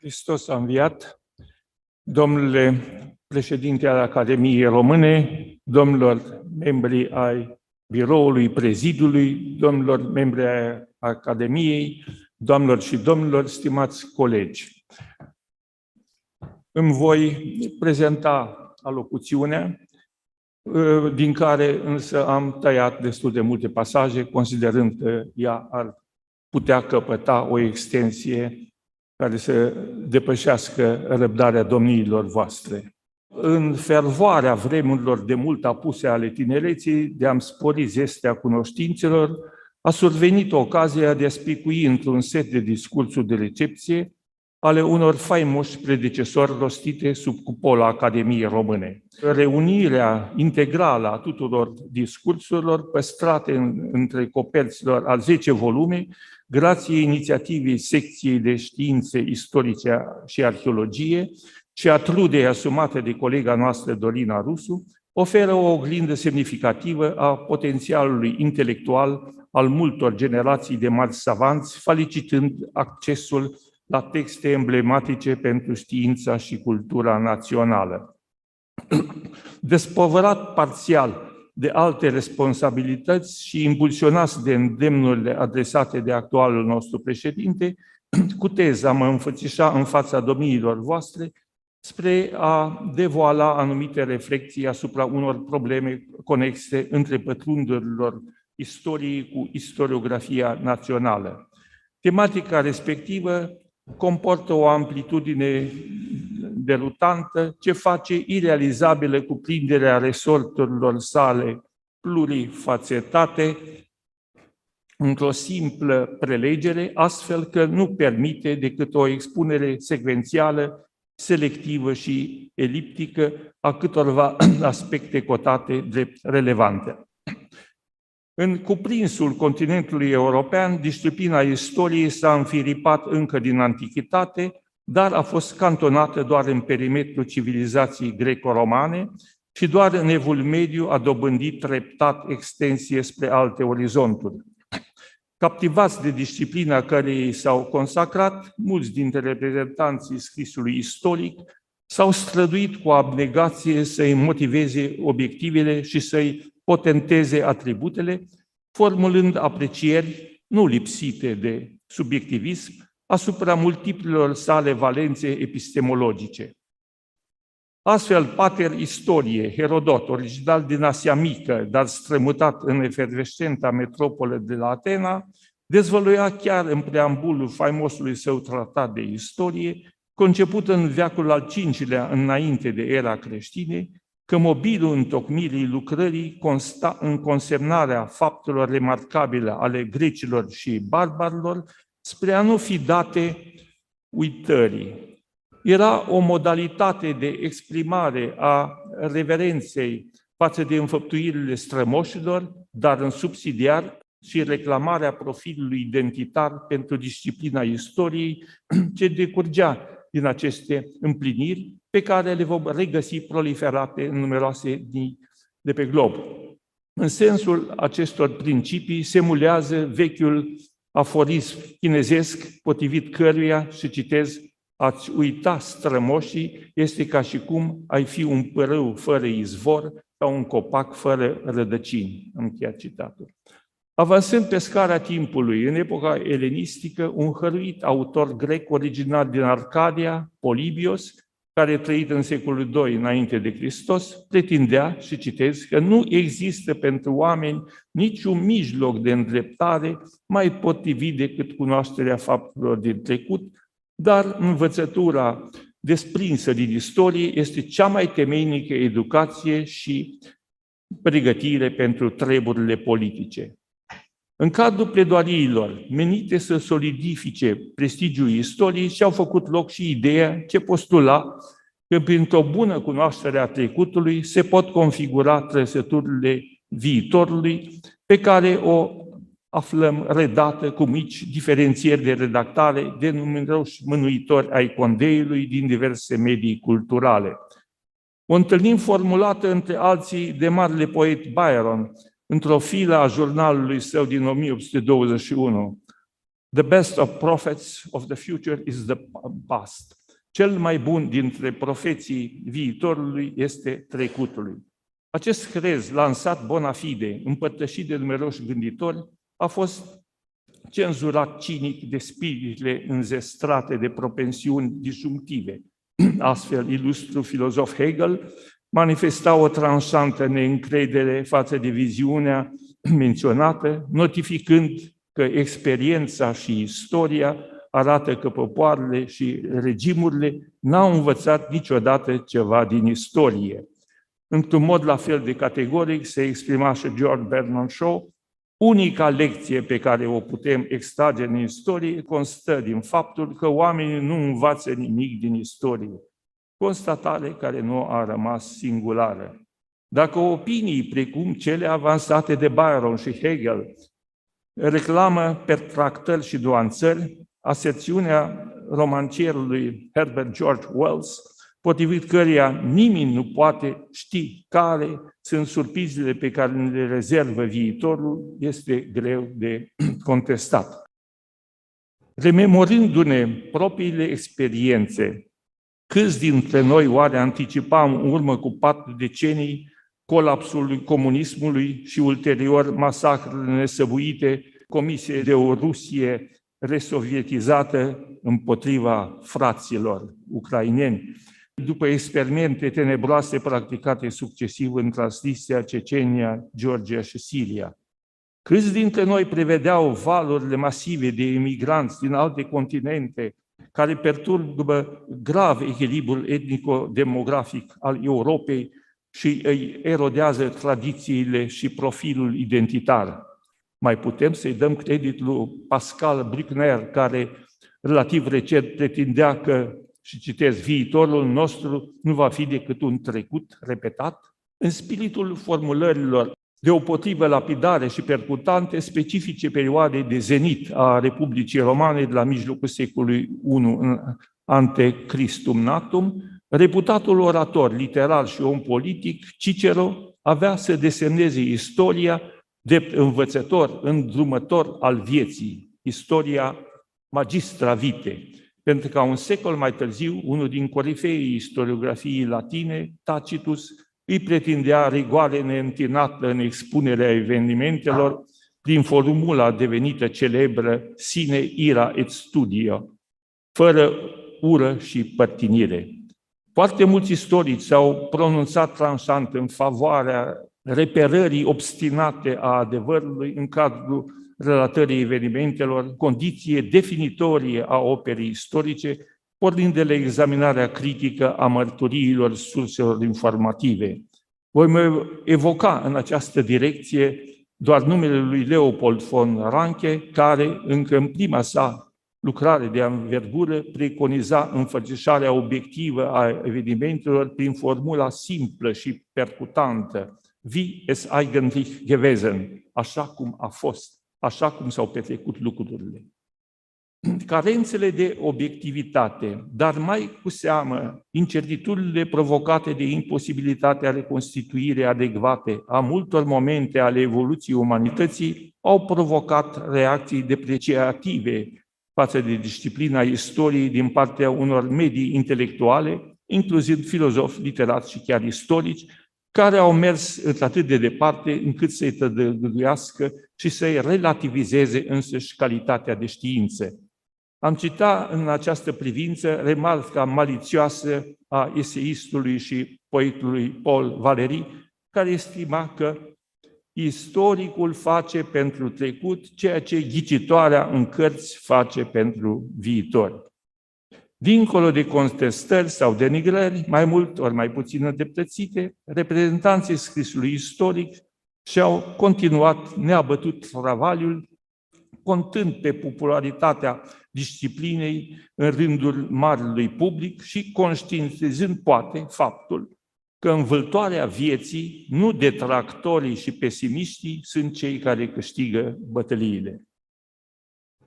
Hristos a înviat, domnule președinte al Academiei Române, domnilor membri ai biroului prezidului, domnilor membri ai Academiei, doamnelor și domnilor, stimați colegi. Îmi voi prezenta alocuțiunea, din care însă am tăiat destul de multe pasaje, considerând că ea ar putea căpăta o extensie care să depășească răbdarea domniilor voastre. În fervoarea vremurilor de mult apuse ale tinereții, de a-mi spori zestea cunoștințelor, a survenit ocazia de a spicui într-un set de discursuri de recepție ale unor faimoși predecesori rostite sub cupola Academiei Române. Reunirea integrală a tuturor discursurilor păstrate în, între coperților a 10 volume grație inițiativei secției de științe istorice și arheologie și a trudei asumate de colega noastră Dorina Rusu, oferă o oglindă semnificativă a potențialului intelectual al multor generații de mari savanți, felicitând accesul la texte emblematice pentru știința și cultura națională. Despovărat parțial de alte responsabilități și impulsionați de îndemnurile adresate de actualul nostru președinte, cu teza mă înfățișa în fața domniilor voastre spre a devoala anumite reflexii asupra unor probleme conexe între pătrundurilor istoriei cu istoriografia națională. Tematica respectivă comportă o amplitudine derutantă ce face irealizabilă cuprinderea resorturilor sale plurifacetate într-o simplă prelegere, astfel că nu permite decât o expunere secvențială, selectivă și eliptică a câtorva aspecte cotate drept relevante. În cuprinsul continentului european, disciplina istoriei s-a înfiripat încă din antichitate, dar a fost cantonată doar în perimetrul civilizației greco-romane și doar în evul mediu a dobândit treptat extensie spre alte orizonturi. Captivați de disciplina care ei s-au consacrat, mulți dintre reprezentanții scrisului istoric s-au străduit cu abnegație să-i motiveze obiectivele și să-i potenteze atributele, formulând aprecieri nu lipsite de subiectivism asupra multiplelor sale valențe epistemologice. Astfel, pater istorie, Herodot, original din Asia Mică, dar strămutat în efervescenta metropolă de la Atena, dezvăluia chiar în preambulul faimosului său tratat de istorie, conceput în veacul al V-lea înainte de era creștine, că mobilul întocmirii lucrării consta în consemnarea faptelor remarcabile ale grecilor și barbarilor spre a nu fi date uitării. Era o modalitate de exprimare a reverenței față de înfăptuirile strămoșilor, dar în subsidiar și reclamarea profilului identitar pentru disciplina istoriei ce decurgea din aceste împliniri pe care le vom regăsi proliferate în numeroase dni de pe glob. În sensul acestor principii se mulează vechiul aforism chinezesc potrivit căruia, și citez, ați uita strămoșii este ca și cum ai fi un părâu fără izvor sau un copac fără rădăcini. Am încheiat citatul. Avansând pe scara timpului, în epoca elenistică, un hăruit autor grec original din Arcadia, Polibios, care a trăit în secolul II înainte de Hristos, pretindea, și citez, că nu există pentru oameni niciun mijloc de îndreptare mai potrivit decât cunoașterea faptelor din trecut, dar învățătura desprinsă din istorie este cea mai temeinică educație și pregătire pentru treburile politice. În cadrul pledoariilor menite să solidifice prestigiul istoriei și-au făcut loc și ideea ce postula că printr-o bună cunoaștere a trecutului se pot configura trăsăturile viitorului pe care o aflăm redată cu mici diferențieri de redactare de numeroși mânuitori ai condeiului din diverse medii culturale. O întâlnim formulată între alții de marele poet Byron, într-o filă a jurnalului său din 1821. The best of prophets of the future is the past. Cel mai bun dintre profeții viitorului este trecutului. Acest crez lansat bona fide, împărtășit de numeroși gânditori, a fost cenzurat cinic de spiritele înzestrate de propensiuni disjunctive. Astfel, ilustru filozof Hegel manifesta o tranșantă neîncredere față de viziunea menționată, notificând că experiența și istoria arată că popoarele și regimurile n-au învățat niciodată ceva din istorie. Într-un mod la fel de categoric se exprima și George Bernard Shaw, unica lecție pe care o putem extrage din istorie constă din faptul că oamenii nu învață nimic din istorie. Constatare care nu a rămas singulară. Dacă opinii precum cele avansate de Byron și Hegel reclamă pertractări și doanțări, aserțiunea romancierului Herbert George Wells, potrivit căreia nimeni nu poate ști care sunt surprizele pe care le rezervă viitorul, este greu de contestat. Rememorându-ne propriile experiențe, câți dintre noi oare anticipam în urmă cu patru decenii colapsul comunismului și ulterior masacrele nesăbuite comise de o Rusie resovietizată împotriva fraților ucraineni, după experimente tenebroase practicate succesiv în Transnistria, Cecenia, Georgia și Siria. Câți dintre noi prevedeau valurile masive de imigranți din alte continente care perturbă grav echilibrul etnico-demografic al Europei și îi erodează tradițiile și profilul identitar. Mai putem să-i dăm credit lui Pascal Bruckner, care relativ recent pretindea că, și citesc, viitorul nostru nu va fi decât un trecut repetat? În spiritul formulărilor deopotrivă lapidare și percutante specifice perioadei de zenit a Republicii Romane de la mijlocul secolului I ante Christum natum, reputatul orator, literar și om politic, Cicero avea să desemneze istoria drept învățător, îndrumător al vieții, istoria magistra vite, pentru că un secol mai târziu, unul din corifeii istoriografiei latine, Tacitus, îi pretindea rigoare neîntinată în expunerea evenimentelor prin formula devenită celebră sine ira et studio, fără ură și părtinire. Foarte mulți istorici s-au pronunțat tranșant în favoarea reperării obstinate a adevărului în cadrul relatării evenimentelor, condiție definitorie a operii istorice, pornind de la examinarea critică a mărturiilor surselor informative. Voi mai evoca în această direcție doar numele lui Leopold von Ranke, care încă în prima sa lucrare de învergură preconiza înfățișarea obiectivă a evenimentelor prin formula simplă și percutantă wie es eigentlich gewesen, așa cum a fost, așa cum s-au petrecut lucrurile. Carențele de obiectivitate, dar mai cu seamă incertitudinile provocate de imposibilitatea reconstituirii adecvate a multor momente ale evoluției umanității, au provocat reacții depreciative față de disciplina istoriei din partea unor medii intelectuale, inclusiv filozofi, literați și chiar istorici, care au mers atât de departe încât să-i tădăduiască și să-i relativizeze însăși calitatea de știință. Am citat în această privință remarca malițioasă a eseistului și poetului Paul Valéry, care estima că istoricul face pentru trecut ceea ce ghicitoarea în cărți face pentru viitor. Dincolo de contestări sau denigrări, mai mult ori mai puțin îndreptățite, reprezentanții scrisului istoric și-au continuat neabătut travaliul, contând pe popularitatea disciplinei în rândul marului public și conștientizând poate faptul că învâltoarea vieții, nu detractorii și pesimiștii, sunt cei care câștigă bătăliile.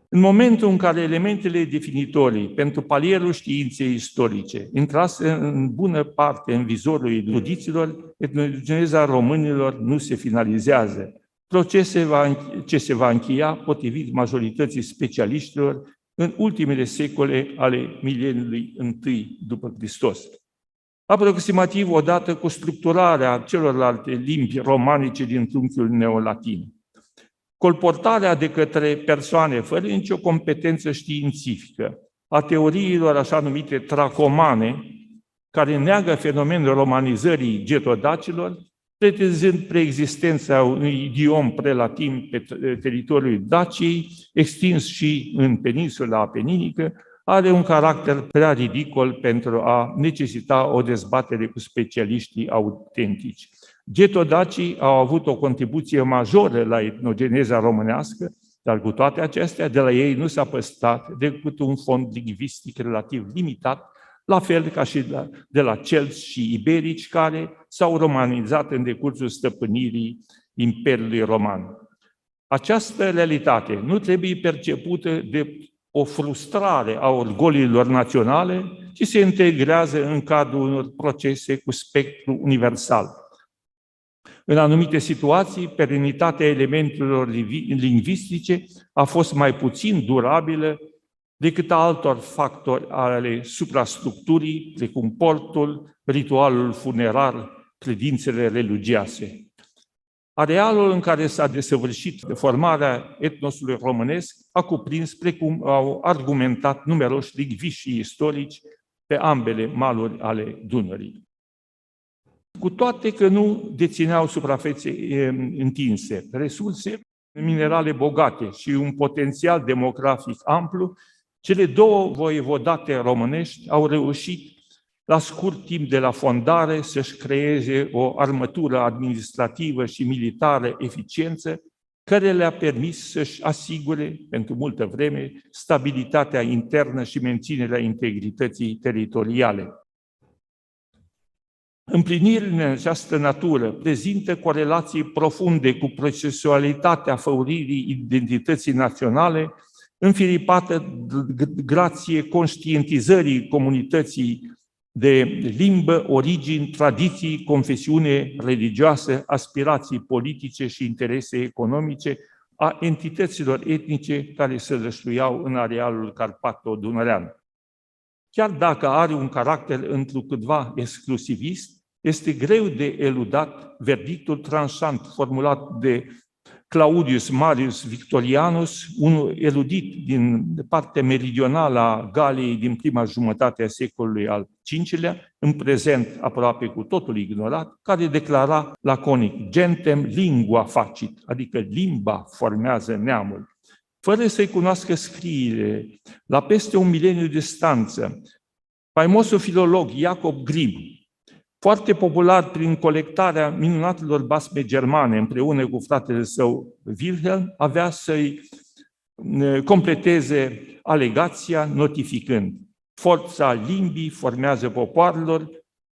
În momentul în care elementele definitorii pentru palierul științei istorice intrase în bună parte în vizorul erudiților, etnogeneza românilor nu se finalizează. Proces ce se va încheia potrivit majorității specialiștilor în ultimele secole ale mileniului întâi după Hristos. Aproximativ odată cu structurarea celorlalte limbi romanice din trunchiul neolatin. Colportarea de către persoane fără nicio competență științifică a teoriilor așa numite tracomane, care neagă fenomenul romanizării getodacilor, pretezând preexistența unui idiom prelatin pe teritoriul Daciei, extins și în peninsula apeninică, are un caracter prea ridicol pentru a necesita o dezbatere cu specialiștii autentici. Getodacii au avut o contribuție majoră la etnogeneza românească, dar cu toate acestea, de la ei nu s-a păstrat decât un fond lingvistic relativ limitat, la fel ca și de la celți și iberici care s-au romanizat în decursul stăpânirii Imperiului Roman. Această realitate nu trebuie percepută de o frustrare a orgoliilor naționale, ci se integrează în cadrul unor procese cu spectru universal. În anumite situații, perenitatea elementelor lingvistice a fost mai puțin durabilă decât a altor factori ale suprastructurii, precum portul, ritualul funerar, credințele religioase. Arealul în care s-a desăvârșit formarea etnosului românesc a cuprins, precum au argumentat numeroși lingviști și istorici, pe ambele maluri ale Dunării. Cu toate că nu dețineau suprafețe întinse, resurse minerale bogate și un potențial demografic amplu, cele două voievodate românești au reușit la scurt timp de la fondare să-și creeze o armătură administrativă și militară eficiență care le-a permis să-și asigure pentru multă vreme stabilitatea internă și menținerea integrității teritoriale. Împlinirile în această natură prezintă corelații profunde cu procesualitatea făuririi identității naționale, înfiripată grație conștientizării comunității de limbă, origini, tradiții, confesiune religioasă, aspirații politice și interese economice a entităților etnice care se rășluiau în arealul Carpato-Dunărean. Chiar dacă are un caracter întrucâtva exclusivist, este greu de eludat verdictul tranșant formulat de Claudius Marius Victorianus, un erudit din partea meridională a Galiei din prima jumătate a secolului al V-lea, în prezent aproape cu totul ignorat, care declara laconic, gentem lingua facit, adică limba formează neamul. Fără să-i cunoască scriere, la peste un mileniu de distanță, faimosul filolog Iacob Grimm, foarte popular prin colectarea minunatelor basme germane împreună cu fratele său Wilhelm, avea să-i completeze alegația notificând Forța limbii formează popoarelor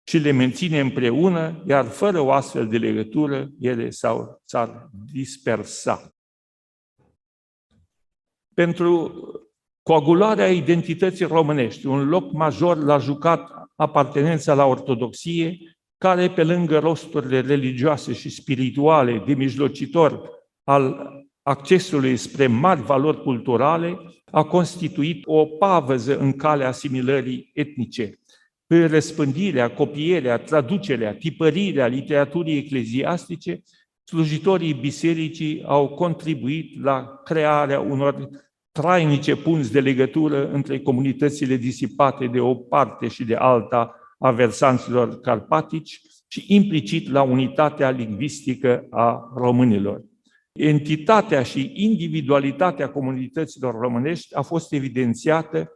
și le menține împreună, iar fără o astfel de legătură, ele s-au, s-ar dispersa. Pentru coagularea identității românești, un loc major l-a jucat apartenența la ortodoxie, care, pe lângă rosturile religioase și spirituale de mijlocitor al accesului spre mari valori culturale, a constituit o pavăză în calea asimilării etnice. Pe răspândirea, copierea, traducerea, tipărirea literaturii ecleziastice, slujitorii bisericii au contribuit la crearea unor trainice punți de legătură între comunitățile disipate de o parte și de alta a versanților carpatici și implicit la unitatea lingvistică a românilor. Entitatea și individualitatea comunităților românești a fost evidențiată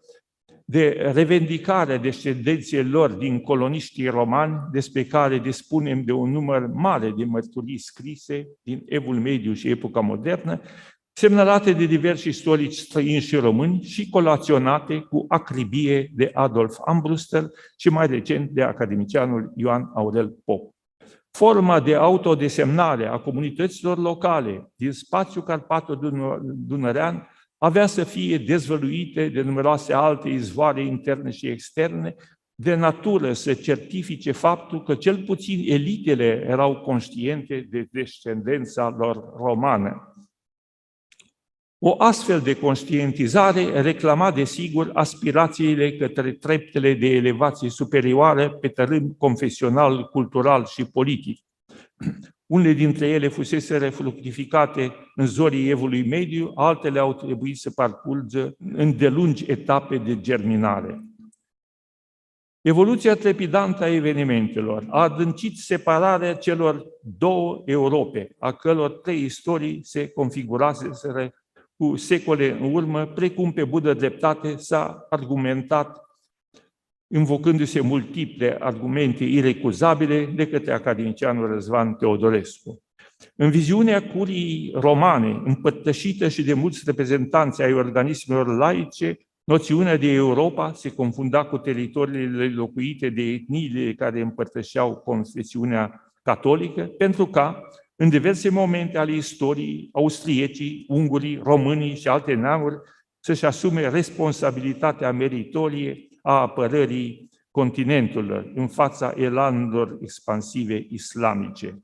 de revendicarea descendenței lor din coloniștii romani, despre care dispunem de un număr mare de mărturii scrise din Evul Mediu și epoca modernă, semnalate de diversi istorici străini și români și colaționate cu acribie de Adolf Ambruster și mai recent de academicianul Ioan Aurel Pop. Forma de autodesemnare a comunităților locale din spațiul Carpato-Dunărean avea să fie dezvăluite de numeroase alte izvoare interne și externe, de natură să certifice faptul că cel puțin elitele erau conștiente de descendența lor romană. O astfel de conștientizare reclama, desigur, aspirațiile către treptele de elevație superioară pe tărâm confesional, cultural și politic. Unele dintre ele fusese refructificate în zorii evului mediu, altele au trebuit să parcurgă în delungi etape de germinare. Evoluția trepidantă a evenimentelor a adâncit separarea celor două Europe, a căror trei istorii se configuraseră cu secole în urmă, precum pe budă dreptate s-a argumentat, invocându-se multiple argumente irecuzabile de către academicianul Răzvan Teodorescu. În viziunea curii romane, împărtășită și de mulți reprezentanți ai organismelor laice, noțiunea de Europa se confunda cu teritoriile locuite de etniile care împărtășeau confesiunea catolică, pentru ca în diverse momente ale istoriei, austriecii, ungurii, românii și alte neamuri să-și asume responsabilitatea meritorie a apărării continentului în fața elanilor expansive islamice.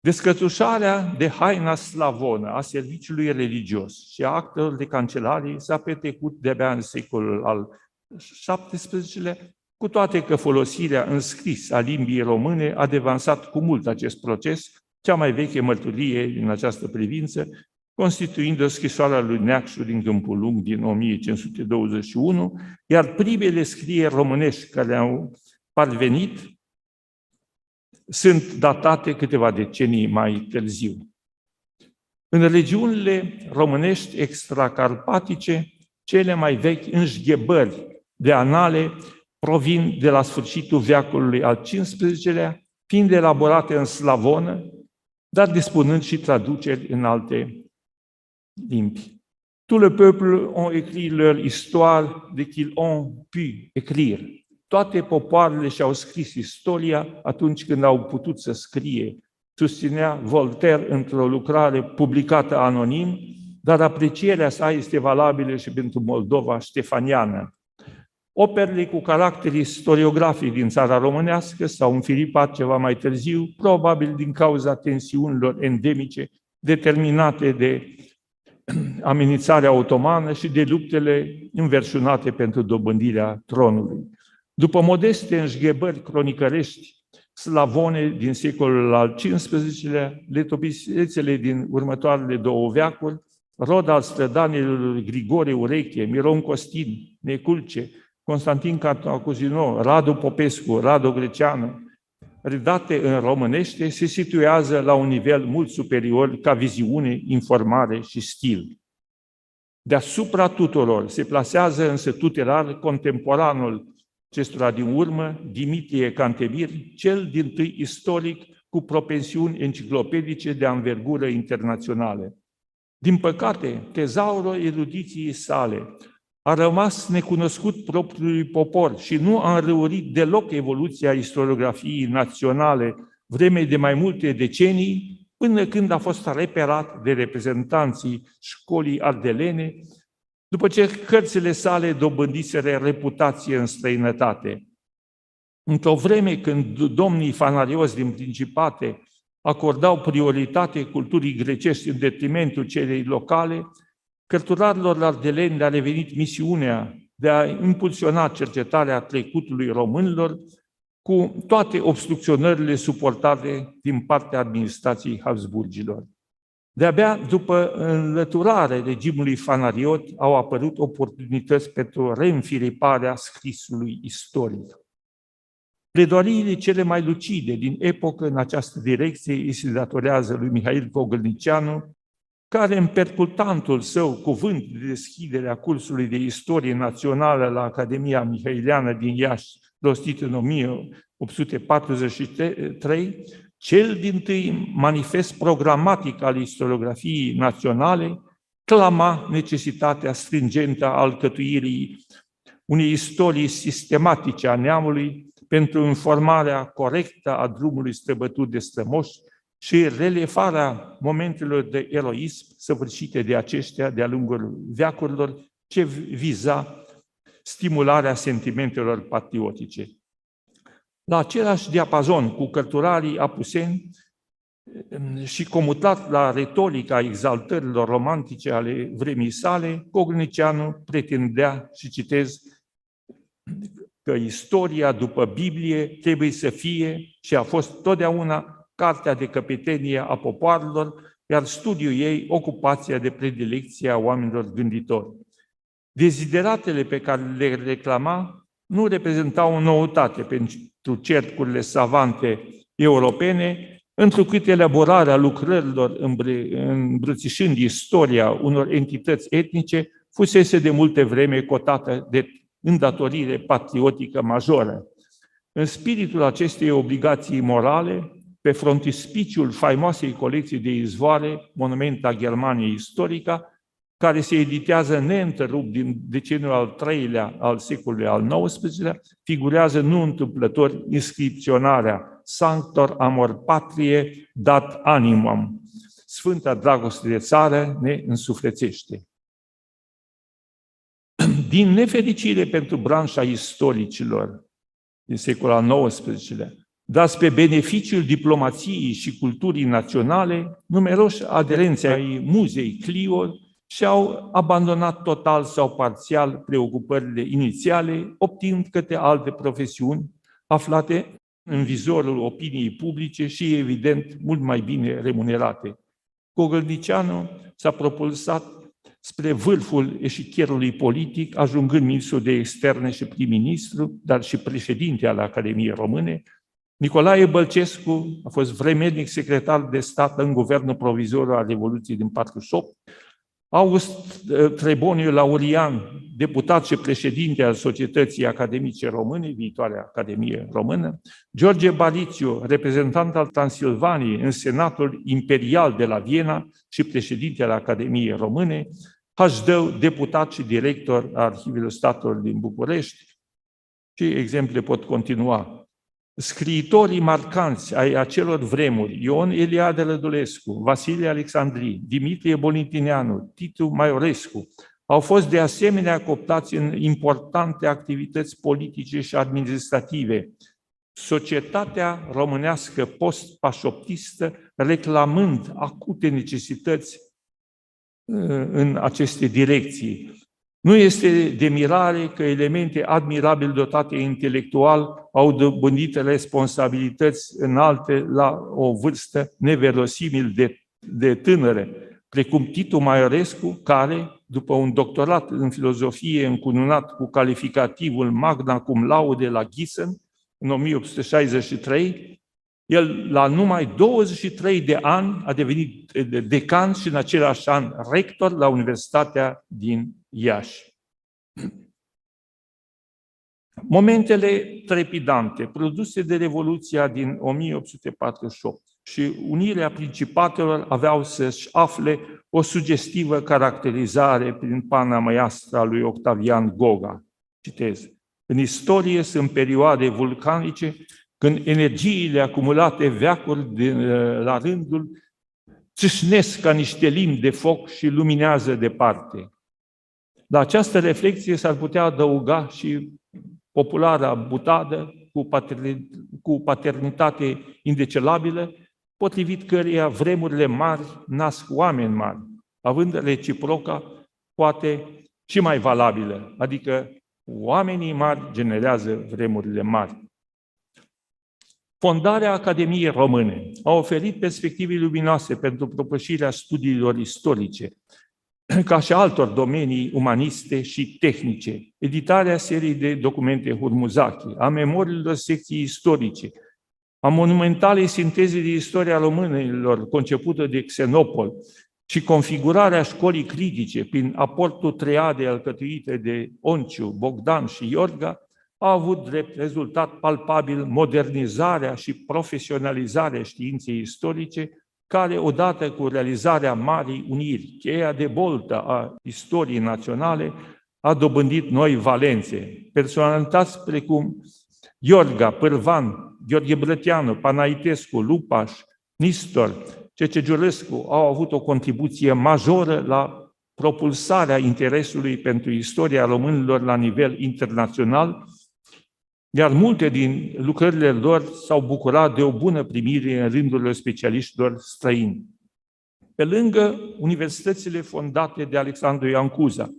Descătușarea de haina slavonă a serviciului religios și a actelor de cancelarie s-a petrecut de-abia în secolul al XVII-lea, cu toate că folosirea în scris a limbii române a devansat cu mult acest proces, cea mai veche mărturie în această privință, constituind o scrisoare a lui Neacșu din Câmpul Lung din 1521, iar primele scrieri românești care au parvenit sunt datate câteva decenii mai târziu. În regiunile românești extracarpatice, cele mai vechi înșghebări de anale provin de la sfârșitul veacului al XV-lea, fiind elaborate în slavonă, dar dispunând și traduceri în alte limbi. Tout le peuple ont écrit leur histoire de qu'ils ont pu écrire. Toate popoarele și-au scris istoria atunci când au putut să scrie, susținea Voltaire într-o lucrare publicată anonim, dar aprecierea sa este valabilă și pentru Moldova ștefaniană. Operele cu caracter istoriografic din țara românească s-au înfiripat ceva mai târziu, probabil din cauza tensiunilor endemice determinate de amenințarea otomană și de luptele înverșunate pentru dobândirea tronului. După modeste înșghebări cronicărești slavone din secolul al XV-lea, letopisețele din următoarele două veacuri, rod al strădanilor Grigore Ureche, Miron Costin, Neculce, Constantin Cantacuzino, Radu Popescu, Radu Greceanu, redate în românește, se situează la un nivel mult superior ca viziune, informare și stil. Deasupra tuturor se plasează însă tutelar contemporanul acestora din urmă, Dimitrie Cantemir, cel din tâi istoric cu propensiuni enciclopedice de anvergură internaționale. Din păcate, tezaurul erudiției sale a rămas necunoscut propriului popor și nu a înrăurit deloc evoluția istoriografiei naționale vreme de mai multe decenii, până când a fost reperat de reprezentanții școlii ardelene, după ce cărțile sale dobândiseră reputație în străinătate. Într-o vreme când domnii fanarios din Principate acordau prioritate culturii grecești în detrimentul celei locale, Cărturarilor ardeleni le-a revenit misiunea de a impulsiona cercetarea trecutului românilor cu toate obstrucționările suportate din partea administrației Habsburgilor. De-abia după înlăturare regimului fanariot au apărut oportunități pentru reînfiriparea scrisului istoric. Pledoariile cele mai lucide din epocă în această direcție îi se datorează lui Mihail Cogălnicianu, care în percutantul său cuvânt de deschidere a cursului de istorie națională la Academia Mihailiană din Iași, rostit în 1843, cel din tâi manifest programatic al istoriografiei naționale, clama necesitatea stringentă a alcătuirii unei istorii sistematice a neamului pentru informarea corectă a drumului străbătut de strămoși și relevarea momentelor de eroism săvârșite de aceștia de-a lungul veacurilor, ce viza stimularea sentimentelor patriotice. La același diapazon cu cărturarii apuseni și comutat la retorica exaltărilor romantice ale vremii sale, Cognicianu pretindea, și citez, că istoria după Biblie trebuie să fie și a fost totdeauna cartea de căpetenie a popoarelor, iar studiul ei ocupația de predilecție a oamenilor gânditori. Dezideratele pe care le reclama nu reprezentau o noutate pentru cercurile savante europene, întrucât elaborarea lucrărilor îmbrățișând istoria unor entități etnice fusese de multe vreme cotată de îndatorire patriotică majoră. În spiritul acestei obligații morale, pe frontispiciul faimoasei colecții de izvoare, Monumenta Germaniei Istorica, care se editează neîntrerupt din deceniul al treilea al secolului al XIX-lea, figurează nu întâmplător inscripționarea Sanctor Amor Patrie dat animum. Sfânta dragoste de țară ne însuflețește. Din nefericire pentru branșa istoricilor din secolul al XIX-lea, dați pe beneficiul diplomației și culturii naționale, numeroși aderenți ai muzei Clio și-au abandonat total sau parțial preocupările inițiale, optind către alte profesiuni aflate în vizorul opiniei publice și, evident, mult mai bine remunerate. Cogălnicianu s-a propulsat spre vârful eșichierului politic, ajungând ministru de externe și prim-ministru, dar și președinte al Academiei Române, Nicolae Bălcescu a fost vremednic secretar de stat în guvernul provizor al Revoluției din 48. August eh, Treboniu Laurian, deputat și președinte al Societății Academice Române, viitoarea Academie Română, George Barițiu, reprezentant al Transilvaniei în Senatul Imperial de la Viena și președinte al Academiei Române, Hașdău, deputat și director al Arhivelor Statului din București, și exemple pot continua scriitorii marcanți ai acelor vremuri, Ion Eliade Rădulescu, Vasile Alexandri, Dimitrie Bolintineanu, Titu Maiorescu, au fost de asemenea coptați în importante activități politice și administrative. Societatea românească post-pașoptistă reclamând acute necesități uh, în aceste direcții. Nu este de mirare că elemente admirabil dotate intelectual au dobândit responsabilități înalte la o vârstă neverosimil de, de tânără, precum Titu Maiorescu, care, după un doctorat în filozofie încununat cu calificativul magna cum laude la Gießen, în 1863, el, la numai 23 de ani, a devenit decan și în același an rector la Universitatea din Iași. Momentele trepidante produse de Revoluția din 1848 și unirea principatelor aveau să-și afle o sugestivă caracterizare prin pana măiastră a lui Octavian Goga. Citez. În istorie sunt perioade vulcanice când energiile acumulate veacuri de, la rândul țâșnesc ca niște limbi de foc și luminează departe. La această reflexie s-ar putea adăuga și populara butadă cu, cu paternitate indecelabilă, potrivit căreia vremurile mari nasc oameni mari, având reciproca poate și mai valabilă, adică oamenii mari generează vremurile mari. Fondarea Academiei Române a oferit perspective luminoase pentru propășirea studiilor istorice, ca și altor domenii umaniste și tehnice. Editarea seriei de documente Hurmuzaki, a memoriilor secției istorice, a monumentalei sinteze de istoria românilor concepută de Xenopol și configurarea școlii critice prin aportul triade alcătuite de Onciu, Bogdan și Iorga, a avut drept rezultat palpabil modernizarea și profesionalizarea științei istorice, care, odată cu realizarea Marii Uniri, cheia de boltă a istoriei naționale, a dobândit noi valențe. Personalități precum Iorga, Pârvan, Gheorghe Brăteanu, Panaitescu, Lupaș, Nistor, Cece Giurescu au avut o contribuție majoră la propulsarea interesului pentru istoria românilor la nivel internațional, iar multe din lucrările lor s-au bucurat de o bună primire în rândurile specialiștilor străini. Pe lângă universitățile fondate de Alexandru Ioan Cuza,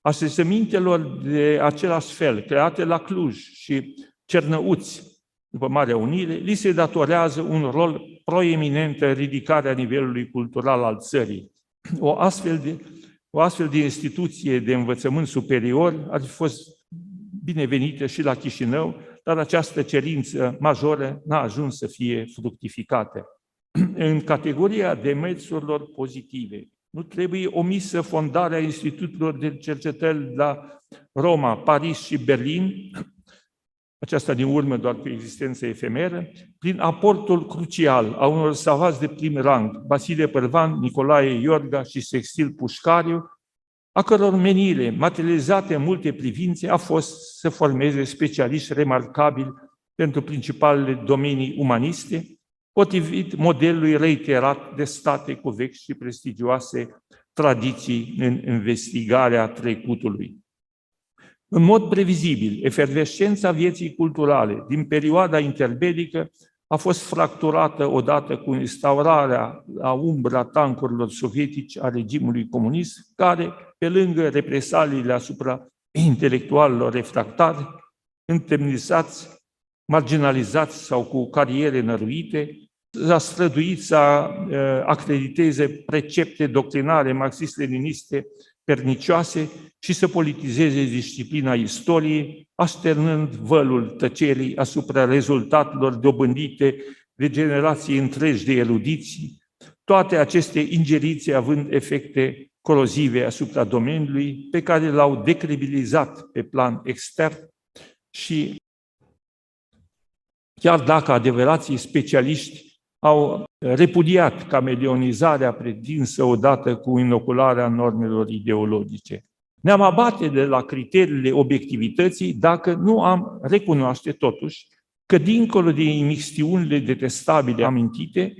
așezămintelor de același fel, create la Cluj și Cernăuți, după Marea Unire, li se datorează un rol proeminent în ridicarea nivelului cultural al țării. O astfel de, o astfel de instituție de învățământ superior ar fi fost binevenită și la Chișinău, dar această cerință majoră n-a ajuns să fie fructificată. În categoria demersurilor pozitive, nu trebuie omisă fondarea institutelor de cercetări la Roma, Paris și Berlin, aceasta din urmă doar cu existență efemeră, prin aportul crucial a unor savați de prim rang, Basile Părvan, Nicolae Iorga și Sextil Pușcariu, a căror menire, materializate în multe privințe, a fost să formeze specialiști remarcabili pentru principalele domenii umaniste, potrivit modelului reiterat de state cu vechi și prestigioase tradiții în investigarea trecutului. În mod previzibil, efervescența vieții culturale din perioada interbelică a fost fracturată odată cu instaurarea la umbra tancurilor sovietici a regimului comunist, care, pe lângă represaliile asupra intelectualilor refractari, întemnizați, marginalizați sau cu cariere năruite, s-a străduit să acrediteze precepte doctrinare marxist-leniniste pernicioase și să politizeze disciplina istoriei, așternând vălul tăcerii asupra rezultatelor dobândite de generații întregi de erudiții, toate aceste ingeriții având efecte corozive asupra domeniului, pe care l-au decredibilizat pe plan extern și chiar dacă adevărații specialiști au repudiat cameleonizarea pretinsă odată cu inocularea normelor ideologice. Ne-am abate de la criteriile obiectivității dacă nu am recunoaște totuși că dincolo de imixtiunile detestabile amintite,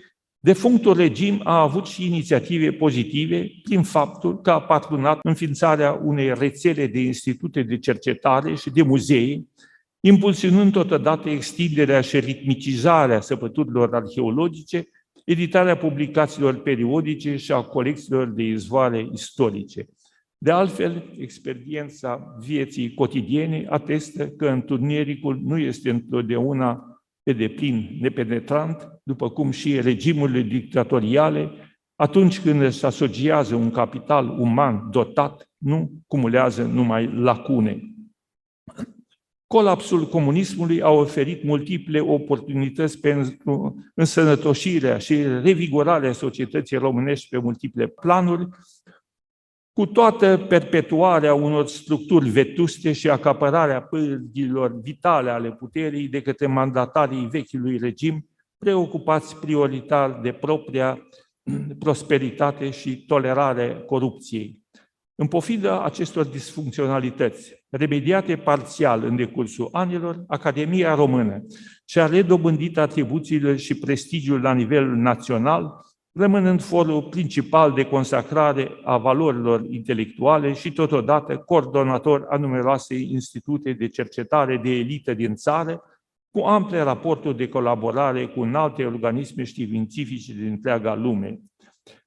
defunctul regim a avut și inițiative pozitive prin faptul că a patronat înființarea unei rețele de institute de cercetare și de muzee impulsionând totodată extinderea și ritmicizarea săpăturilor arheologice, editarea publicațiilor periodice și a colecțiilor de izvoare istorice. De altfel, experiența vieții cotidiene atestă că întunericul nu este întotdeauna pe deplin nepenetrant, după cum și regimurile dictatoriale, atunci când își asociază un capital uman dotat, nu cumulează numai lacune. Colapsul comunismului a oferit multiple oportunități pentru însănătoșirea și revigorarea societății românești pe multiple planuri, cu toată perpetuarea unor structuri vetuste și acapărarea pârghilor vitale ale puterii de către mandatarii vechiului regim, preocupați prioritar de propria prosperitate și tolerare corupției. În pofidă acestor disfuncționalități, remediate parțial în decursul anilor, Academia Română și-a redobândit atribuțiile și prestigiul la nivel național, rămânând forul principal de consacrare a valorilor intelectuale și totodată coordonator a numeroase institute de cercetare de elită din țară, cu ample raporturi de colaborare cu alte organisme științifice din întreaga lume.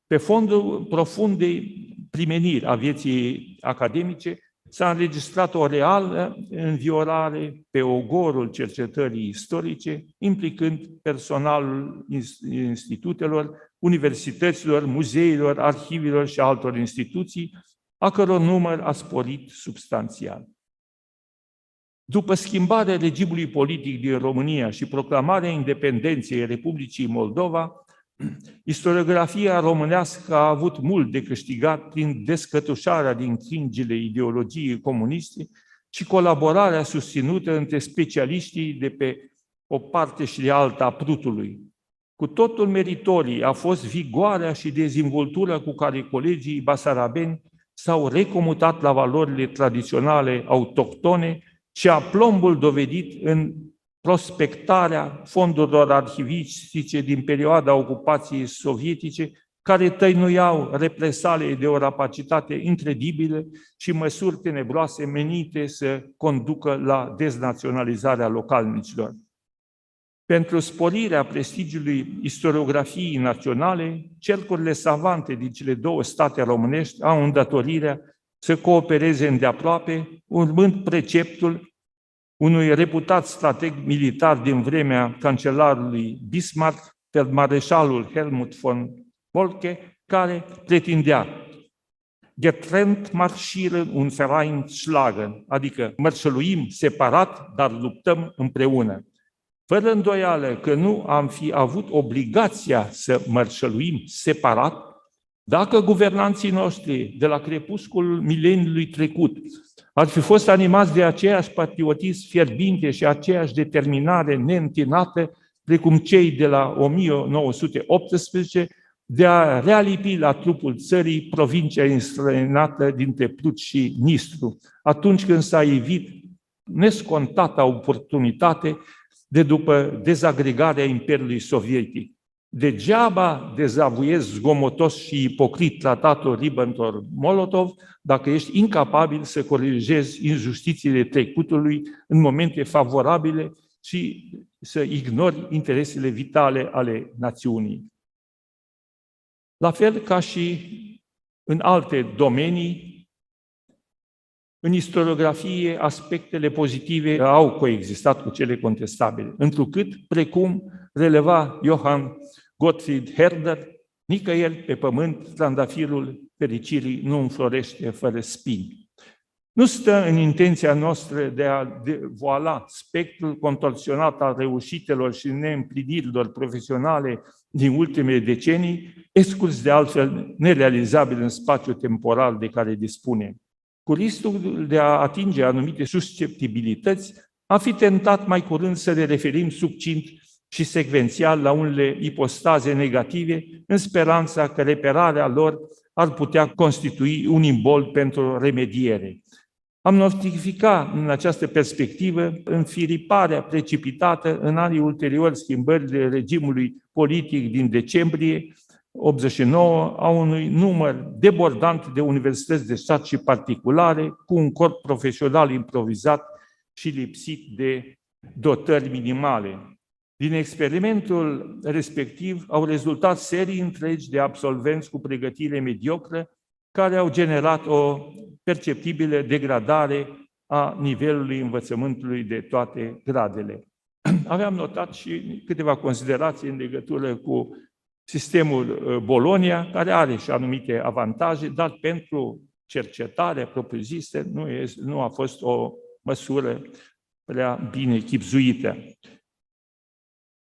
Pe fondul profundei primeniri a vieții academice, s-a înregistrat o reală înviorare pe ogorul cercetării istorice, implicând personalul institutelor, universităților, muzeilor, arhivilor și altor instituții, a căror număr a sporit substanțial. După schimbarea regimului politic din România și proclamarea independenței Republicii Moldova, Istoriografia românească a avut mult de câștigat prin descătușarea din cringile ideologiei comuniste și colaborarea susținută între specialiștii de pe o parte și de alta a prutului. Cu totul meritorii a fost vigoarea și dezvoltura cu care colegii basarabeni s-au recomutat la valorile tradiționale autohtone și aplombul dovedit în prospectarea fondurilor arhivistice din perioada ocupației sovietice care tăinuiau represalii de o rapacitate incredibilă și măsuri tenebroase menite să conducă la deznaționalizarea localnicilor. Pentru sporirea prestigiului istoriografiei naționale, cercurile savante din cele două state românești au îndatorirea să coopereze îndeaproape, urmând preceptul unui reputat strateg militar din vremea cancelarului Bismarck, mareșalul Helmut von Moltke, care pretindea Getrennt marschieren und vereint schlagen, adică mărșăluim separat, dar luptăm împreună. Fără îndoială că nu am fi avut obligația să mărșăluim separat, dacă guvernanții noștri de la crepusculul mileniului trecut ar fi fost animați de aceeași patriotism fierbinte și aceeași determinare neîntinată, precum cei de la 1918, de a realipi la trupul țării provincia înstrăinată dintre Plut și Nistru, atunci când s-a evit nescontata oportunitate de după dezagregarea Imperiului Sovietic. Degeaba dezavuiesc zgomotos și ipocrit tratatul Ribbentrop-Molotov dacă ești incapabil să colegezi injustițiile trecutului în momente favorabile și să ignori interesele vitale ale națiunii. La fel ca și în alte domenii, în istoriografie, aspectele pozitive au coexistat cu cele contestabile, întrucât, precum releva Johann Gottfried Herder, nicăieri pe pământ trandafirul fericirii nu înflorește fără spini. Nu stă în intenția noastră de a voala spectrul contorsionat al reușitelor și neîmplinirilor profesionale din ultimele decenii, exclus de altfel nerealizabil în spațiu temporal de care dispunem. Cu riscul de a atinge anumite susceptibilități, am fi tentat mai curând să ne referim succint și secvențial la unele ipostaze negative, în speranța că reperarea lor ar putea constitui un imbol pentru remediere. Am notificat în această perspectivă înfiriparea precipitată în anii ulteriori schimbările regimului politic din decembrie 89 a unui număr debordant de universități de stat și particulare cu un corp profesional improvizat și lipsit de dotări minimale. Din experimentul respectiv au rezultat serii întregi de absolvenți cu pregătire mediocră care au generat o perceptibilă degradare a nivelului învățământului de toate gradele. Aveam notat și câteva considerații în legătură cu sistemul uh, Bolonia, care are și anumite avantaje, dar pentru cercetare propriu-zisă nu, nu a fost o măsură prea bine chipzuită.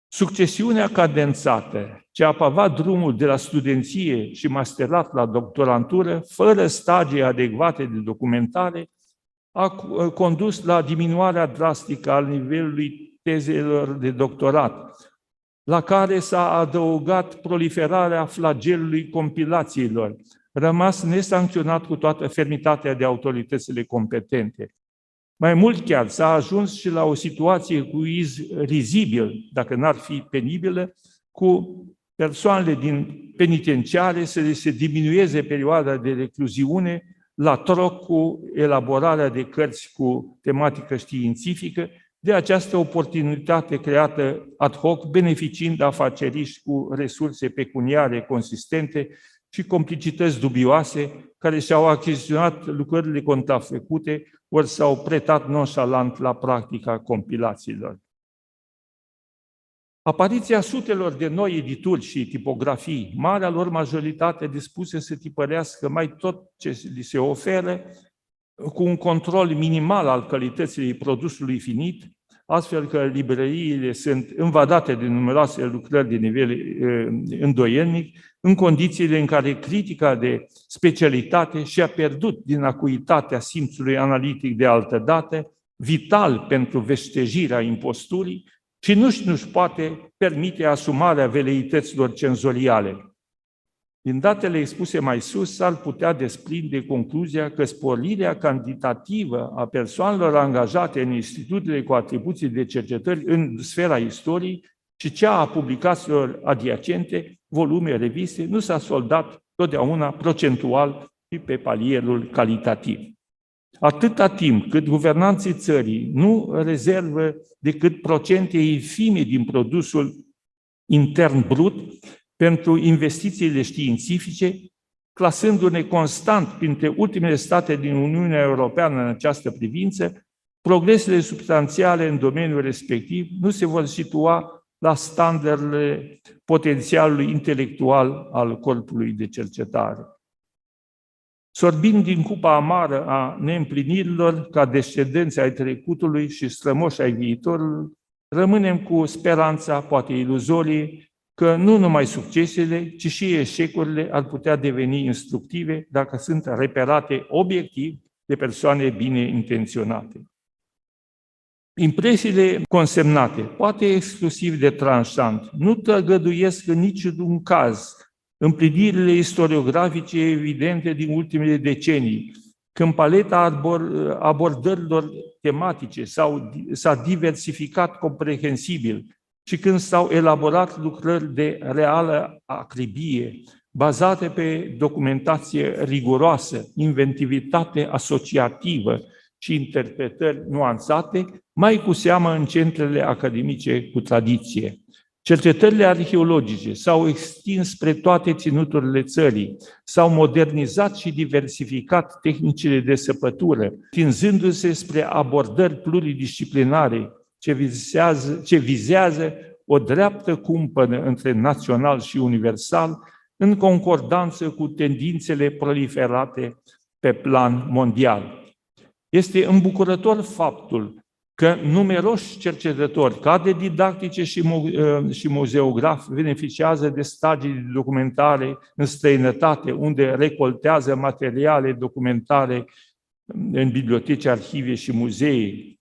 Succesiunea cadențată, ce a pavat drumul de la studenție și masterat la doctorantură, fără stagii adecvate de documentare, a condus la diminuarea drastică al nivelului tezelor de doctorat, la care s-a adăugat proliferarea flagelului compilațiilor, rămas nesancționat cu toată fermitatea de autoritățile competente. Mai mult chiar, s-a ajuns și la o situație cu iz rizibil, dacă n-ar fi penibilă, cu persoanele din penitenciare să se diminueze perioada de recluziune la troc cu elaborarea de cărți cu tematică științifică, de această oportunitate creată ad hoc, beneficiind afaceriști cu resurse pecuniare consistente și complicități dubioase care și-au achiziționat lucrările contrafăcute ori s-au pretat nonșalant la practica compilațiilor. Apariția sutelor de noi edituri și tipografii, marea lor majoritate dispuse să tipărească mai tot ce li se oferă, cu un control minimal al calității produsului finit, astfel că librăriile sunt învadate de numeroase lucrări de nivel îndoielnic, în condițiile în care critica de specialitate și-a pierdut din acuitatea simțului analitic de altă dată, vital pentru vestejirea imposturii, și nu-și, nu-și poate permite asumarea veleităților cenzoriale. Din datele expuse mai sus, s-ar putea desprinde concluzia că sporirea cantitativă a persoanelor angajate în institutele cu atribuții de cercetări în sfera istoriei și cea a publicațiilor adiacente volume, reviste, nu s-a soldat totdeauna procentual și pe palierul calitativ. Atâta timp cât guvernanții țării nu rezervă decât procente infime din produsul intern brut pentru investițiile științifice, clasându-ne constant printre ultimele state din Uniunea Europeană în această privință, progresele substanțiale în domeniul respectiv nu se vor situa la standardele potențialului intelectual al corpului de cercetare. Sorbind din cupa amară a neîmplinirilor ca descendenți ai trecutului și strămoși ai viitorului, rămânem cu speranța, poate iluzorie, că nu numai succesele, ci și eșecurile ar putea deveni instructive dacă sunt reperate obiectiv de persoane bine intenționate. Impresiile consemnate, poate exclusiv de tranșant, nu tăgăduiesc în niciun caz împlinirile istoriografice evidente din ultimele decenii, când paleta abordărilor tematice s-a diversificat comprehensibil și când s-au elaborat lucrări de reală acribie, bazate pe documentație riguroasă, inventivitate asociativă și interpretări nuanțate, mai cu seamă în centrele academice cu tradiție. Cercetările arheologice s-au extins spre toate ținuturile țării, s-au modernizat și diversificat tehnicile de săpătură, tinzându-se spre abordări pluridisciplinare ce vizează, ce vizează o dreaptă cumpănă între național și universal, în concordanță cu tendințele proliferate pe plan mondial. Este îmbucurător faptul că numeroși cercetători, cadre didactice și, mu- și muzeografi, beneficiază de stagii de documentare în străinătate, unde recoltează materiale documentare în biblioteci, arhive și muzee,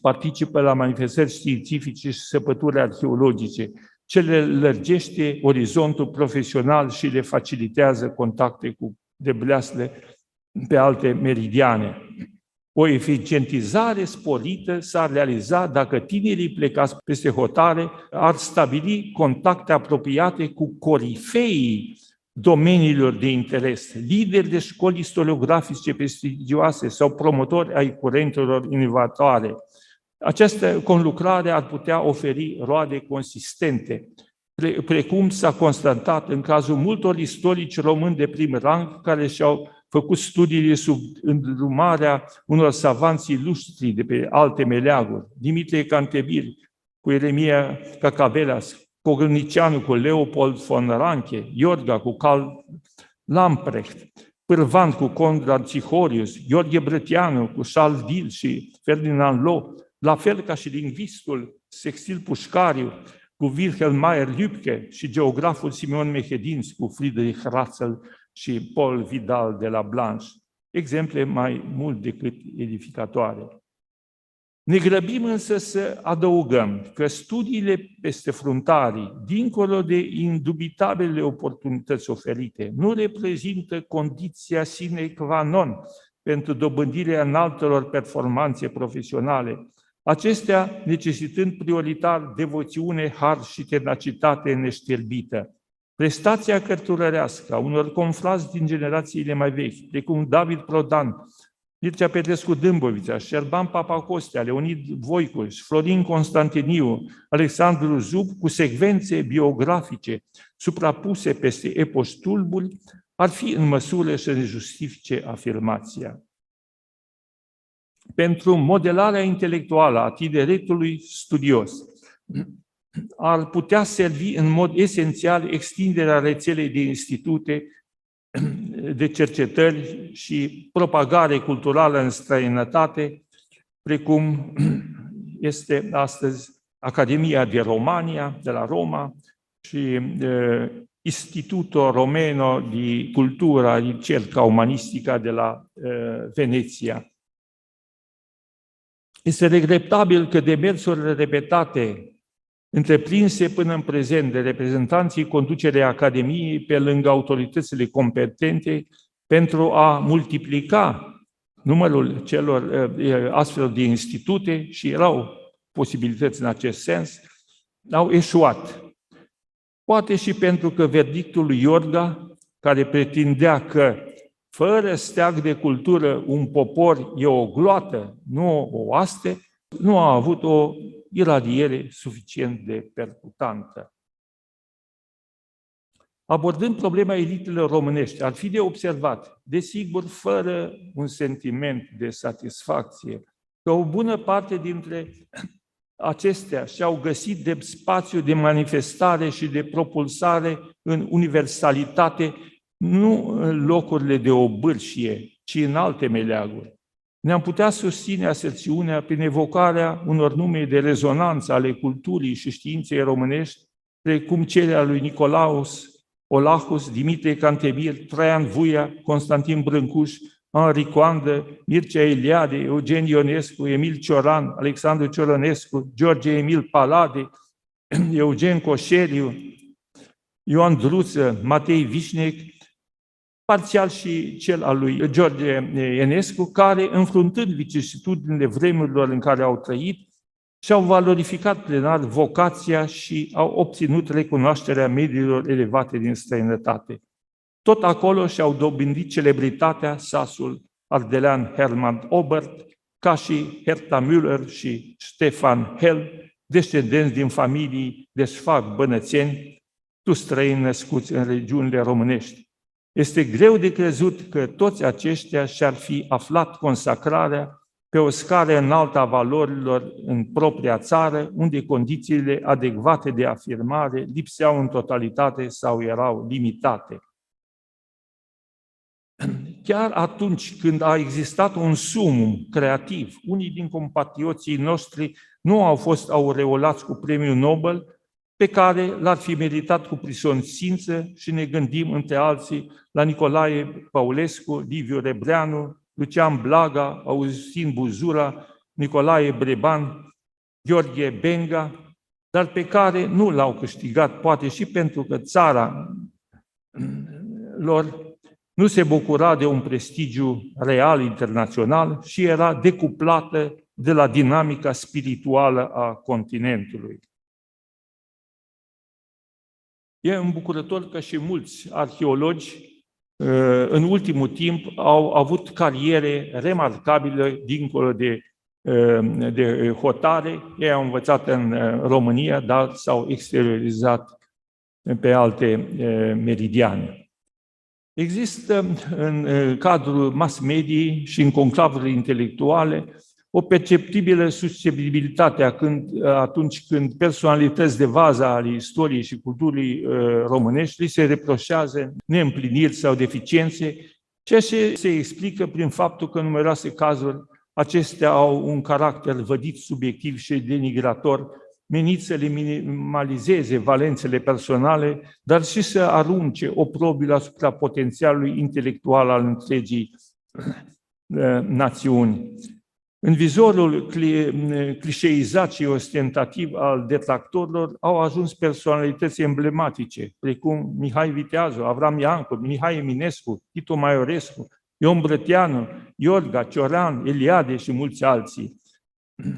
participă la manifestări științifice și săpături arheologice, ce le lărgește orizontul profesional și le facilitează contacte cu debleasle pe alte meridiane. O eficientizare sporită s-ar realiza dacă tinerii plecați peste hotare ar stabili contacte apropiate cu corifeii domeniilor de interes, lideri de școli istoriografice prestigioase sau promotori ai curentelor inovatoare. Această conlucrare ar putea oferi roade consistente, precum s-a constatat în cazul multor istorici români de prim rang care și-au făcut studiile sub îndrumarea unor savanți ilustri de pe alte meleaguri, Dimitrie Cantebil, cu Eremia Cacavelas, Cogălnicianu cu Leopold von Ranke, Iorga cu Carl Lamprecht, Pârvan cu Conrad Cihorius, Gheorghe Brătianu cu Charles Dill și Ferdinand Lo, la fel ca și lingvistul Sextil Pușcariu cu Wilhelm Mayer Lübke și geograful Simeon Mehedinți cu Friedrich Ratzel și Paul Vidal de la Blanche, exemple mai mult decât edificatoare. Ne grăbim însă să adăugăm că studiile peste fruntarii, dincolo de indubitabile oportunități oferite, nu reprezintă condiția sine qua non pentru dobândirea înaltelor performanțe profesionale, acestea necesitând prioritar devoțiune, har și tenacitate neșterbită. Prestația cărturărească a unor conflați din generațiile mai vechi, precum David Prodan, Mircea Petrescu Dâmbovița, Șerban Papacostea, Leonid Voicuș, Florin Constantiniu, Alexandru Zub, cu secvențe biografice suprapuse peste epoși tulburi, ar fi în măsură să ne justifice afirmația. Pentru modelarea intelectuală a tineretului studios, ar putea servi în mod esențial extinderea rețelei de institute de cercetări și propagare culturală în străinătate, precum este astăzi Academia de Romania, de la Roma, și Instituto Romeno di Cultura Ricerca Umanistica de la Veneția. Este regretabil că demersurile repetate întreprinse până în prezent de reprezentanții conducerea Academiei pe lângă autoritățile competente pentru a multiplica numărul celor eh, astfel de institute și erau posibilități în acest sens, au eșuat. Poate și pentru că verdictul lui Iorga, care pretindea că fără steag de cultură un popor e o gloată, nu o oaste, nu a avut o iradiere suficient de percutantă. Abordând problema elitelor românești, ar fi de observat, desigur, fără un sentiment de satisfacție, că o bună parte dintre acestea și-au găsit de spațiu de manifestare și de propulsare în universalitate, nu în locurile de obârșie, ci în alte meleaguri. Ne-am putea susține aserțiunea prin evocarea unor nume de rezonanță ale culturii și științei românești, precum cele a lui Nicolaus, Olahus, Dimitrie Cantemir, Traian Vuia, Constantin Brâncuș, Henri Coandă, Mircea Eliade, Eugen Ionescu, Emil Cioran, Alexandru Ciorănescu, George Emil Palade, Eugen Coșeriu, Ioan Druță, Matei Vișnec, parțial și cel al lui George Enescu, care, înfruntând vicissitudinile vremurilor în care au trăit, și-au valorificat plenar vocația și au obținut recunoașterea mediilor elevate din străinătate. Tot acolo și-au dobândit celebritatea sasul ardelean Hermann Obert, ca și Herta Müller și Stefan Hell, descendenți din familii de sfag bănățeni, tu străini născuți în regiunile românești. Este greu de crezut că toți aceștia și-ar fi aflat consacrarea pe o scară înaltă a valorilor în propria țară, unde condițiile adecvate de afirmare lipseau în totalitate sau erau limitate. Chiar atunci când a existat un sumum creativ, unii din compatrioții noștri nu au fost aureolați cu premiul Nobel, pe care l-ar fi meritat cu prisonțință și ne gândim între alții la Nicolae Paulescu, Liviu Rebreanu, Lucian Blaga, Augustin Buzura, Nicolae Breban, Gheorghe Benga, dar pe care nu l-au câștigat, poate și pentru că țara lor nu se bucura de un prestigiu real internațional și era decuplată de la dinamica spirituală a continentului. E îmbucurător că și mulți arheologi Uh, în ultimul timp au avut cariere remarcabile dincolo de, uh, de hotare. Ei au învățat în uh, România, dar s-au exteriorizat pe alte meridiane. Există în cadrul mass media și în conclavurile intelectuale o perceptibilă susceptibilitate când, atunci când personalități de vază ale istoriei și culturii uh, românești se reproșează neîmpliniri sau deficiențe, ceea ce se explică prin faptul că în numeroase cazuri acestea au un caracter vădit subiectiv și denigrator, menit să le minimalizeze valențele personale, dar și să arunce o probilă asupra potențialului intelectual al întregii uh, națiuni. În vizorul clișeizat și ostentativ al detractorilor au ajuns personalități emblematice, precum Mihai Viteazu, Avram Iancu, Mihai Eminescu, Tito Maiorescu, Ion Brătianu, Iorga, Cioran, Eliade și mulți alții.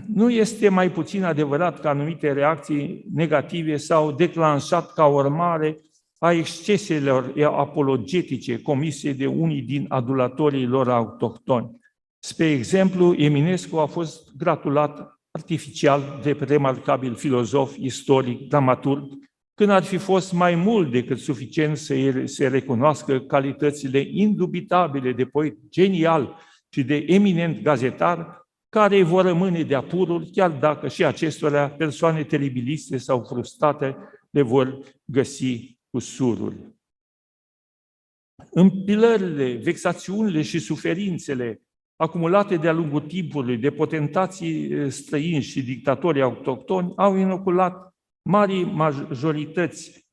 Nu este mai puțin adevărat că anumite reacții negative s-au declanșat ca urmare a exceselor apologetice comise de unii din adulatorii lor autohtoni. Spre exemplu, Eminescu a fost gratulat artificial de remarcabil filozof, istoric, dramaturg, când ar fi fost mai mult decât suficient să se recunoască calitățile indubitabile de poet genial și de eminent gazetar, care vor rămâne de apurul, chiar dacă și acestora persoane teribiliste sau frustrate le vor găsi cu surul. Împilările, vexațiunile și suferințele acumulate de-a lungul timpului de potentații străini și dictatorii autohtoni au inoculat mari majorități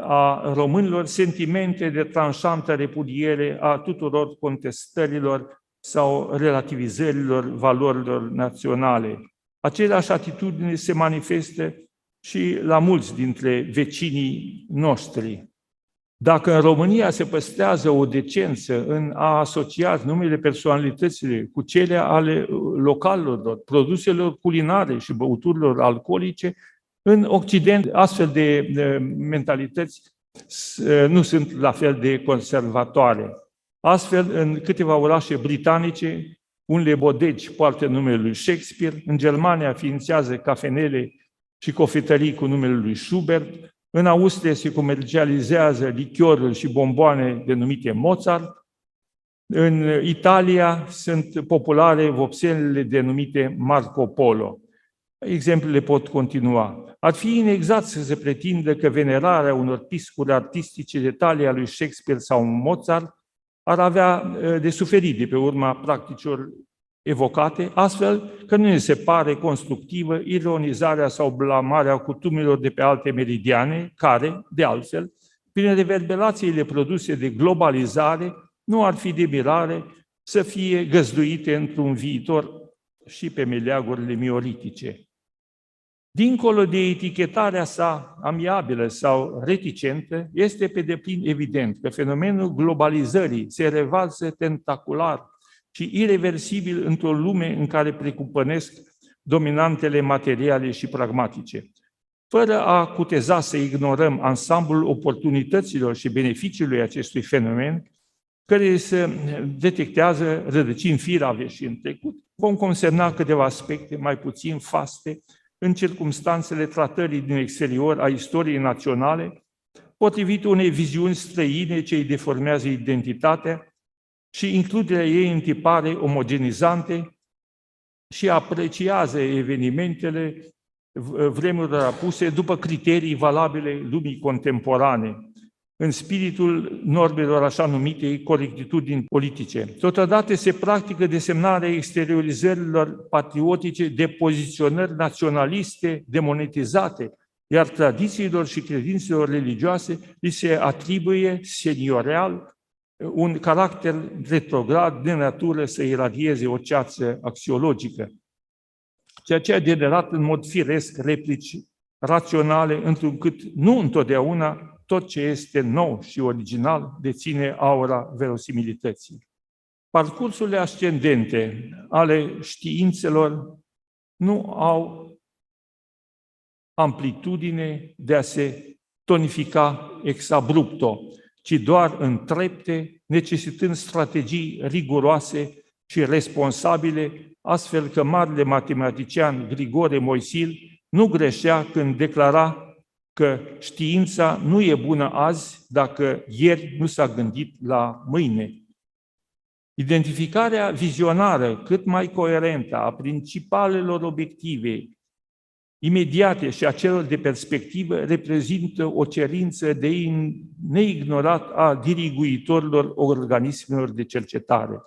a românilor sentimente de tranșantă repudiere a tuturor contestărilor sau relativizărilor valorilor naționale. Aceleași atitudini se manifestă și la mulți dintre vecinii noștri. Dacă în România se păstrează o decență în a asocia numele personalităților cu cele ale localelor, produselor culinare și băuturilor alcoolice, În Occident, astfel de mentalități nu sunt la fel de conservatoare. Astfel, în câteva orașe britanice, unele bodegi poartă numele lui Shakespeare, în Germania ființează cafenele și cofetării cu numele lui Schubert, în Austria se comercializează lichioruri și bomboane denumite Mozart, în Italia sunt populare vopselele denumite Marco Polo. Exemplele pot continua. Ar fi inexact să se pretindă că venerarea unor piscuri artistice de talia lui Shakespeare sau Mozart ar avea de suferit de pe urma practicilor evocate, astfel că nu ne se pare constructivă ironizarea sau blamarea cutumilor de pe alte meridiane, care, de altfel, prin reverberațiile produse de globalizare, nu ar fi de mirare să fie găzduite într-un viitor și pe meleagurile miolitice. Dincolo de etichetarea sa amiabilă sau reticentă, este pe deplin evident că fenomenul globalizării se revalsă tentacular și irreversibil într-o lume în care precupănesc dominantele materiale și pragmatice. Fără a cuteza să ignorăm ansamblul oportunităților și beneficiilor acestui fenomen, care se detectează rădăcini firave și în trecut, vom consemna câteva aspecte mai puțin faste în circumstanțele tratării din exterior a istoriei naționale, potrivit unei viziuni străine ce îi deformează identitatea și includerea ei în tipare omogenizante și apreciază evenimentele vremurilor apuse după criterii valabile lumii contemporane, în spiritul normelor așa numite corectitudini politice. Totodată se practică desemnarea exteriorizărilor patriotice de poziționări naționaliste demonetizate, iar tradițiilor și credințelor religioase li se atribuie seniorial un caracter retrograd de natură să iradieze o ceață axiologică, ceea ce a generat în mod firesc replici raționale, întrucât nu întotdeauna tot ce este nou și original deține aura verosimilității. Parcursurile ascendente ale științelor nu au amplitudine de a se tonifica exabrupto, ci doar în trepte, necesitând strategii riguroase și responsabile, astfel că marele matematician Grigore Moisil nu greșea când declara că știința nu e bună azi dacă ieri nu s-a gândit la mâine. Identificarea vizionară cât mai coerentă a principalelor obiective imediate și a celor de perspectivă reprezintă o cerință de neignorat a diriguitorilor organismelor de cercetare.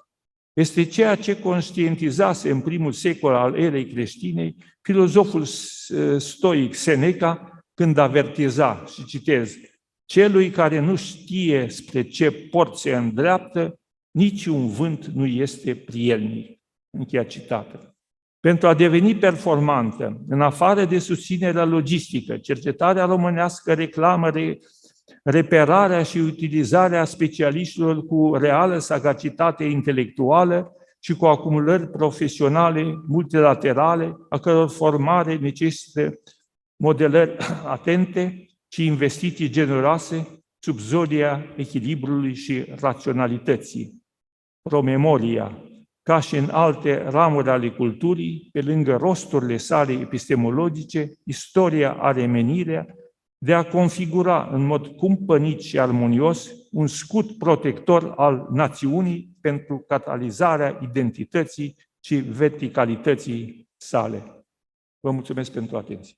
Este ceea ce conștientizase în primul secol al erei creștine filozoful stoic Seneca, când avertiza, și citez, celui care nu știe spre ce port se îndreaptă, niciun vânt nu este prielnic. Încheia citatul. Pentru a deveni performantă, în afară de susținerea logistică, cercetarea românească reclamă reperarea și utilizarea specialiștilor cu reală sagacitate intelectuală și cu acumulări profesionale multilaterale, a căror formare necesită modelări atente și investiții generoase sub zodia echilibrului și raționalității. Promemoria, ca și în alte ramuri ale culturii, pe lângă rosturile sale epistemologice, istoria are menirea de a configura în mod cumpănit și armonios un scut protector al națiunii pentru catalizarea identității și verticalității sale. Vă mulțumesc pentru atenție.